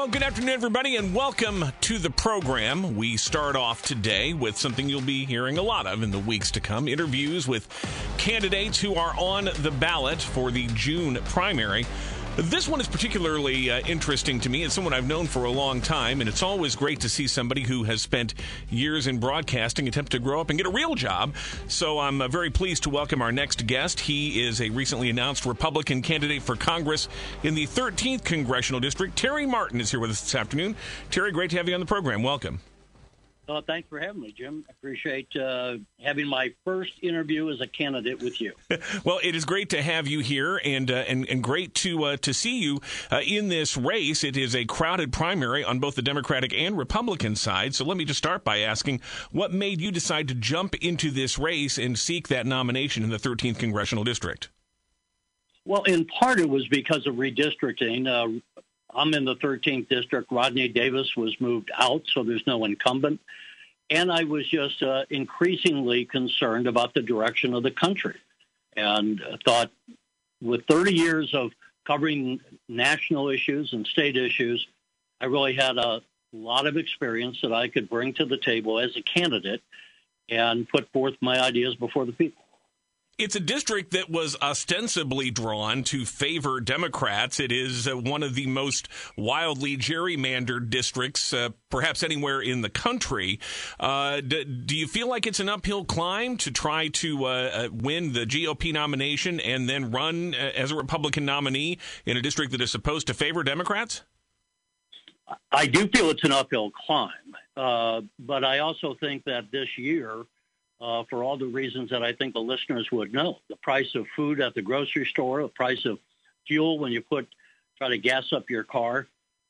Well, good afternoon, everybody, and welcome to the program. We start off today with something you'll be hearing a lot of in the weeks to come interviews with candidates who are on the ballot for the June primary. This one is particularly uh, interesting to me. It's someone I've known for a long time, and it's always great to see somebody who has spent years in broadcasting attempt to grow up and get a real job. So I'm uh, very pleased to welcome our next guest. He is a recently announced Republican candidate for Congress in the 13th Congressional District. Terry Martin is here with us this afternoon. Terry, great to have you on the program. Welcome. Well, thanks for having me, Jim. I appreciate uh, having my first interview as a candidate with you. well, it is great to have you here, and uh, and and great to uh, to see you uh, in this race. It is a crowded primary on both the Democratic and Republican side. So let me just start by asking, what made you decide to jump into this race and seek that nomination in the 13th congressional district? Well, in part it was because of redistricting. I'm in the 13th district. Rodney Davis was moved out, so there's no incumbent. And I was just uh, increasingly concerned about the direction of the country and thought with 30 years of covering national issues and state issues, I really had a lot of experience that I could bring to the table as a candidate and put forth my ideas before the people. It's a district that was ostensibly drawn to favor Democrats. It is uh, one of the most wildly gerrymandered districts, uh, perhaps anywhere in the country. Uh, do, you feel like it's an uphill climb to try to uh, uh win the GOP nomination and then run uh, as a Republican nominee in a district that is supposed to favor Democrats? I do feel it's an uphill climb, but I also think that this year uh, for all the reasons that I think the listeners would know. The price of food at the grocery store, the price of fuel when you put try to gas up your car,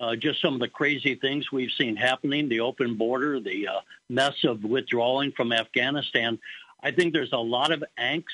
uh, just some of the crazy things we've seen happening, the open border, the uh, mess of withdrawing from Afghanistan. I think there's a lot of angst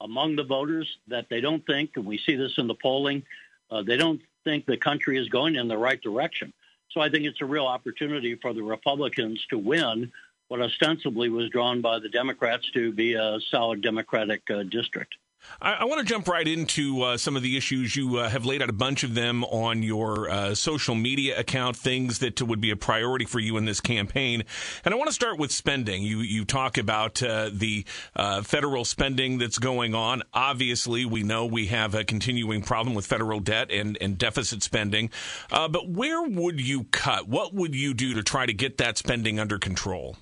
among the voters that they don't think, and we see this in the polling, uh, they don't think the country is going in the right direction. So I think it's a real opportunity for the Republicans to win what ostensibly was drawn by the Democrats to be a solid Democratic uh, district. I, I, want to jump right into uh, some of the issues. You uh, have laid out a bunch of them on your uh, social media account, things that would be a priority for you in this campaign. And I want to start with spending. You you talk about uh, the uh, federal spending that's going on. Obviously, we know we have a continuing problem with federal debt and, and deficit spending. Uh, but where would you cut? What would you do to try to get that spending under control?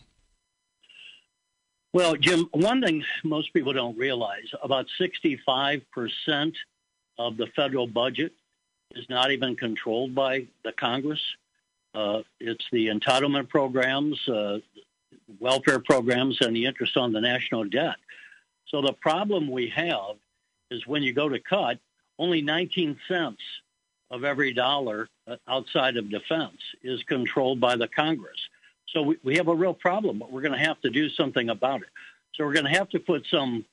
Well, Jim, one thing most people don't realize about 65% of the federal budget is not even controlled by the Congress. Uh, it's the entitlement programs, uh, welfare programs, and the interest on the national debt. So the problem we have is when you go to cut, only 19 cents of every dollar uh, outside of defense is controlled by the Congress. So we, we have a real problem, but we're going to have to do something about it. So we're going to have to put some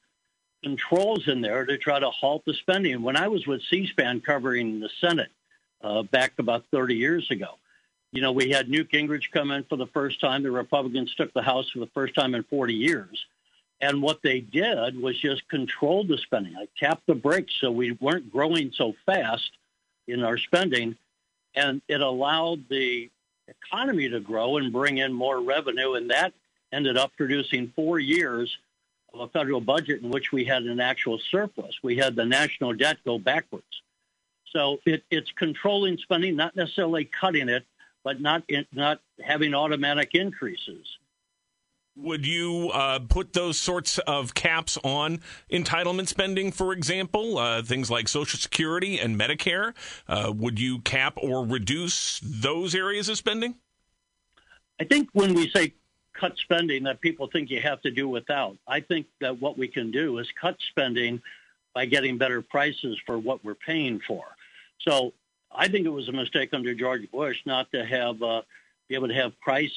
controls in there to try to halt the spending. When I was with C-SPAN covering the Senate uh, back about 30 years ago, you know, we had Newt Gingrich come in for the first time. The Republicans took the House for the first time in 40 years. And what they did was just control the spending. I tapped the brakes so we weren't growing so fast in our spending. And it allowed the economy to grow and bring in more revenue. And that ended up producing four years of a federal budget in which we had an actual surplus. We had the national debt go backwards. So it, it's controlling spending, not necessarily cutting it, but not not having automatic increases. Would you uh, put those sorts of caps on entitlement spending, for example, uh, things like Social Security and Medicare? Uh, would you cap or reduce those areas of spending? I think when we say cut spending, that people think you have to do without. I think that what we can do is cut spending by getting better prices for what we're paying for. So I think it was a mistake under George Bush not to have uh, be able to have price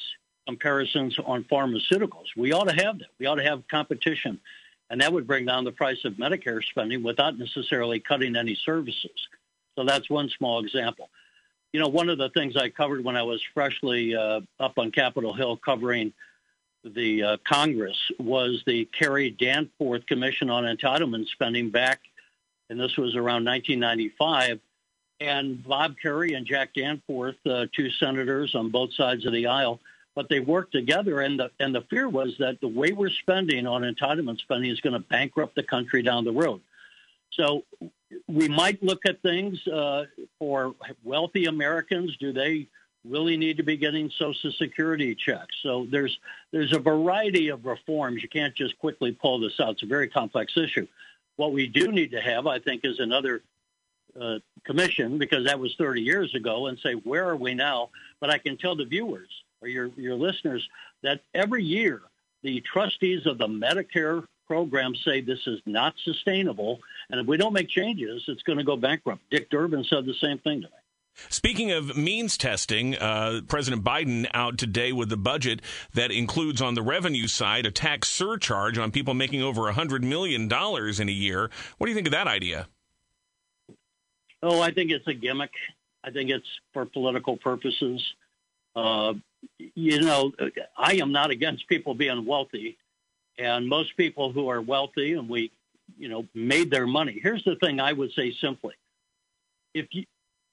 comparisons on pharmaceuticals. We ought to have that. We ought to have competition. And that would bring down the price of Medicare spending without necessarily cutting any services. So that's one small example. You know, one of the things I covered when I was freshly uh, up on Capitol Hill covering the uh, Congress was the Kerrey Danforth Commission on Entitlement Spending back, and this was around 1995. and Bob Kerrey and Jack Danforth, uh, two senators on both sides of the aisle, but they worked together. And the and the fear was that the way we're spending on entitlement spending is going to bankrupt the country down the road. So we might look at things uh, for wealthy Americans. Do they really need to be getting Social Security checks? So there's there's a variety of reforms. You can't just quickly pull this out. It's a very complex issue. What we do need to have, I think, is another uh, commission because that was 30 years ago, and say where are we now? But I can tell the viewers or your your listeners that every year the trustees of the Medicare program say this is not sustainable, and if we don't make changes, it's going to go bankrupt. Dick Durbin said the same thing to me. Speaking of means testing, uh, President Biden out today with the budget that includes on the revenue side a tax surcharge on people making over $100 million in a year. What do you think of that idea? Oh, I think it's a gimmick. I think it's for political purposes. Uh, you know, I am not against people being wealthy. And most people who are wealthy and we, you know, made their money. Here's the thing I would say simply. If you,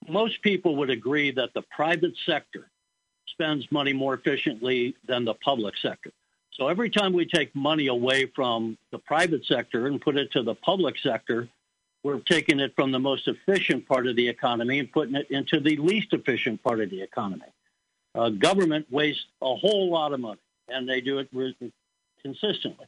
most people would agree that the private sector spends money more efficiently than the public sector. So every time we take money away from the private sector and put it to the public sector, we're taking it from the most efficient part of the economy and putting it into the least efficient part of the economy. Uh, government wastes a whole lot of money, and they do it consistently.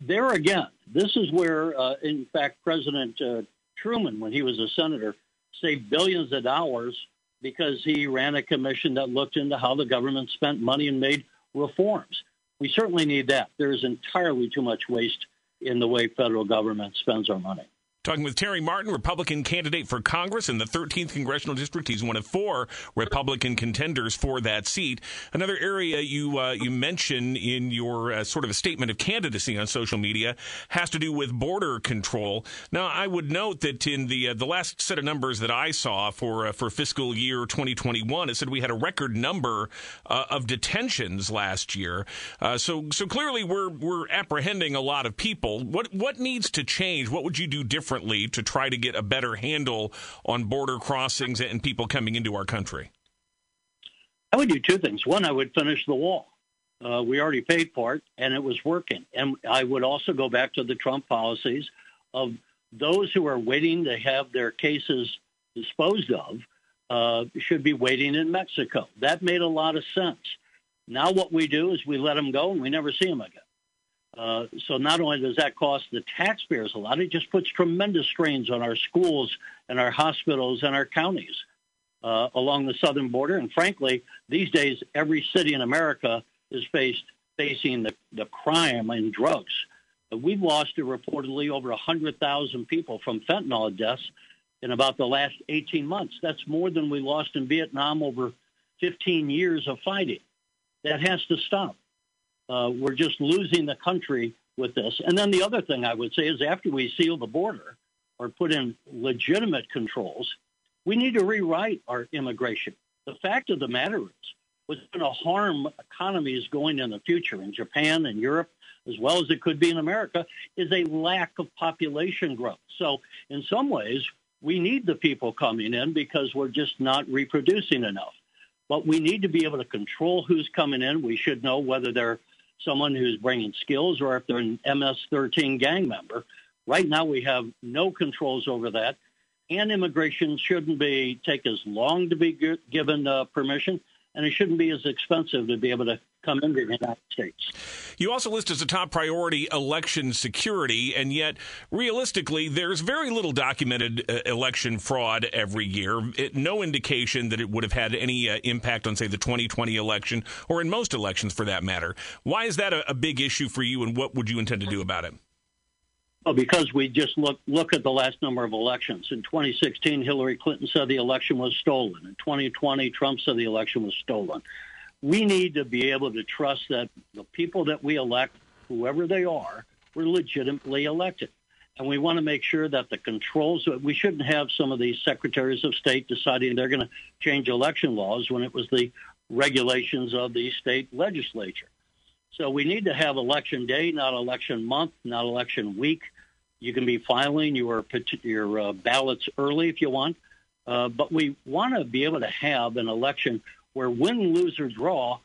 There again, this is where, uh, in fact, President uh, Truman, when he was a senator, saved billions of dollars because he ran a commission that looked into how the government spent money and made reforms. We certainly need that. There is entirely too much waste in the way federal government spends our money. Talking with Terry Martin, Republican candidate for Congress in the 13th congressional district. He's one of four Republican contenders for that seat. Another area you uh, you mention in your uh, sort of a statement of candidacy on social media has to do with border control. Now, I would note that in the uh, the last set of numbers that I saw for uh, for fiscal year 2021, it said we had a record number uh, of detentions last year. Uh, so so clearly we're we're apprehending a lot of people. What what needs to change? What would you do differently? Differently to try to get a better handle on border crossings and people coming into our country? I would do two things. One, I would finish the wall. Uh, we already paid for it, and it was working. And I would also go back to the Trump policies of those who are waiting to have their cases disposed of uh, should be waiting in Mexico. That made a lot of sense. Now what we do is we let them go and we never see them again. Uh, so not only does that cost the taxpayers a lot, it just puts tremendous strains on our schools and our hospitals and our counties uh, along the southern border. And frankly, these days, every city in America is faced facing the, the crime and drugs. We've lost reportedly over 100,000 people from fentanyl deaths in about the last 18 months. That's more than we lost in Vietnam over 15 years of fighting. That has to stop. Uh, we're just losing the country with this. And then the other thing I would say is after we seal the border or put in legitimate controls, we need to rewrite our immigration. The fact of the matter is, what's going to harm economies going in the future in Japan and Europe, as well as it could be in America, is a lack of population growth. So, in some ways, we need the people coming in because we're just not reproducing enough. But we need to be able to control who's coming in. We should know whether they're someone who's bringing skills or if they're an MS-13 gang member. Right now, we have no controls over that, and immigration shouldn't be take as long to be given uh, permission, and it shouldn't be as expensive to be able to come into the United States. You also list as a top priority election security, and yet realistically, there's very little documented uh, election fraud every year. It, no indication that it would have had any uh, impact on, say, the 2020 election or in most elections for that matter. Why is that a, a big issue for you, and what would you intend to do about it? Well, because we just look look at the last number of elections. In 2016, Hillary Clinton said the election was stolen. In 2020, Trump said the election was stolen we need to be able to trust that the people that we elect, whoever they are, were legitimately elected. And we want to make sure that the controls, we shouldn't have some of these secretaries of state deciding they're going to change election laws when it was the regulations of the state legislature. So we need to have election day, not election month, not election week. You can be filing your, your uh, ballots early if you want. Uh, but we want to be able to have an election where win, lose, or draw,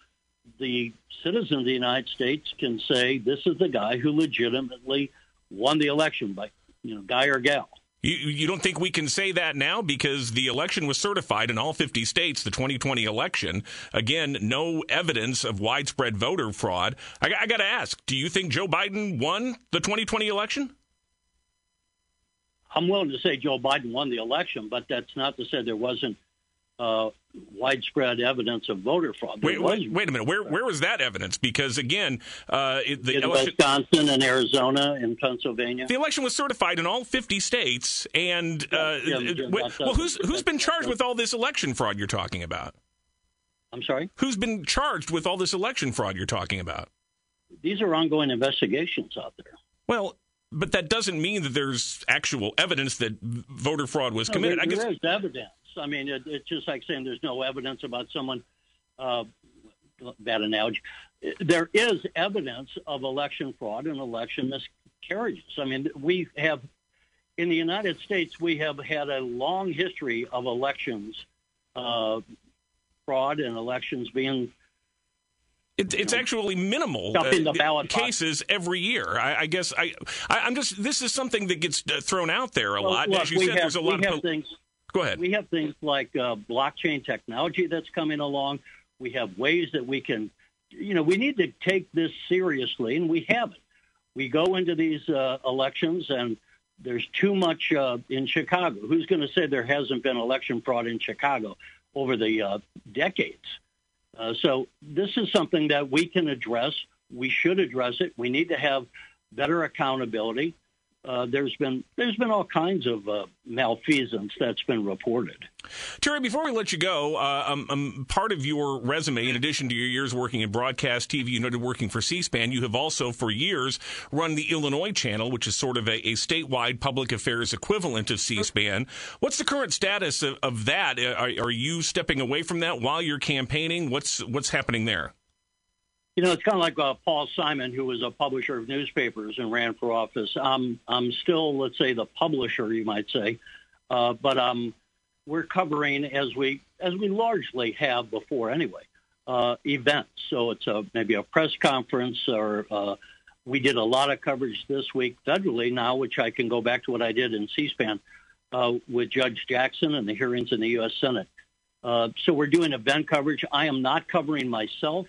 the citizen of the United States can say this is the guy who legitimately won the election by you know guy or gal. You, you don't think we can say that now because the election was certified in all 50 states, the 2020 election. Again, no evidence of widespread voter fraud. I, I got to ask, do you think Joe Biden won the 2020 election? I'm willing to say Joe Biden won the election, but that's not to say there wasn't uh, widespread evidence of voter fraud. Wait, wait, wait, a minute. Where where was that evidence? Because again, uh, it, the in election, Wisconsin and Arizona and Pennsylvania, the election was certified in all 50 states. And uh, yeah, yeah, well, who's who's been charged with all this election fraud you're talking about? I'm sorry. Who's been charged with all this election fraud you're talking about? These are ongoing investigations out there. Well, but that doesn't mean that there's actual evidence that voter fraud was committed. No, there, I guess there is evidence. I mean, it, it's just like saying there's no evidence about someone. Uh, bad analogy. There is evidence of election fraud and election miscarriages. I mean, we have in the United States we have had a long history of elections uh, fraud and elections being it, it's actually minimal uh, cases every year. I, I guess I, I, am just. This is something that gets uh, thrown out there a well, lot. Look, As you said, have, there's a lot of. Things, Go ahead. We have things like uh, blockchain technology that's coming along. We have ways that we can, you know, we need to take this seriously, and we haven't. We go into these uh, elections, and there's too much uh, in Chicago. Who's going to say there hasn't been election fraud in Chicago over the uh, decades? Uh, so this is something that we can address. We should address it. We need to have better accountability. Uh, there's been there's been all kinds of uh, malfeasance that's been reported. Terry, before we let you go, uh, um, um, part of your resume, in addition to your years working in broadcast TV, you noted working for C-SPAN, you have also for years run the Illinois channel, which is sort of a, a statewide public affairs equivalent of C-SPAN. What's the current status of, of that? Are, are you stepping away from that while you're campaigning? What's what's happening there? You know, it's kind of like uh, Paul Simon, who was a publisher of newspapers and ran for office. I'm I'm still, let's say, the publisher, you might say, uh, but um, we're covering as we as we largely have before anyway, uh, events. So it's a maybe a press conference, or uh, we did a lot of coverage this week federally now, which I can go back to what I did in C-SPAN uh, with Judge Jackson and the hearings in the U.S. Senate. Uh, so we're doing event coverage. I am not covering myself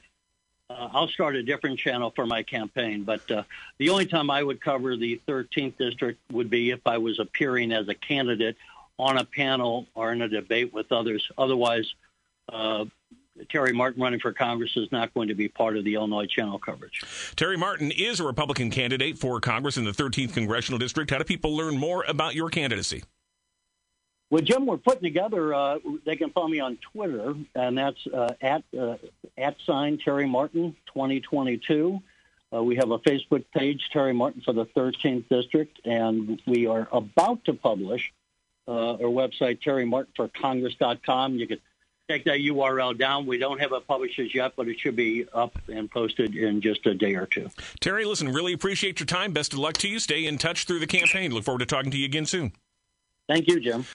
uh, I'll start a different channel for my campaign. But uh, the only time I would cover the 13th district would be if I was appearing as a candidate on a panel or in a debate with others. Otherwise, uh, Terry Martin running for Congress is not going to be part of the Illinois channel coverage. Terry Martin is a Republican candidate for Congress in the 13th congressional district. How do people learn more about your candidacy? Well, Jim, we're putting together. Uh, they can follow me on Twitter, and that's uh, at uh, at sign Terry Martin 2022. Uh, we have a Facebook page, Terry Martin for the 13th District, and we are about to publish uh, our website, terrymartinforcongress.com. You can take that URL down. We don't have it published as yet, but it should be up and posted in just a day or two. Terry, listen, really appreciate your time. Best of luck to you. Stay in touch through the campaign. Look forward to talking to you again soon. Thank you, Jim.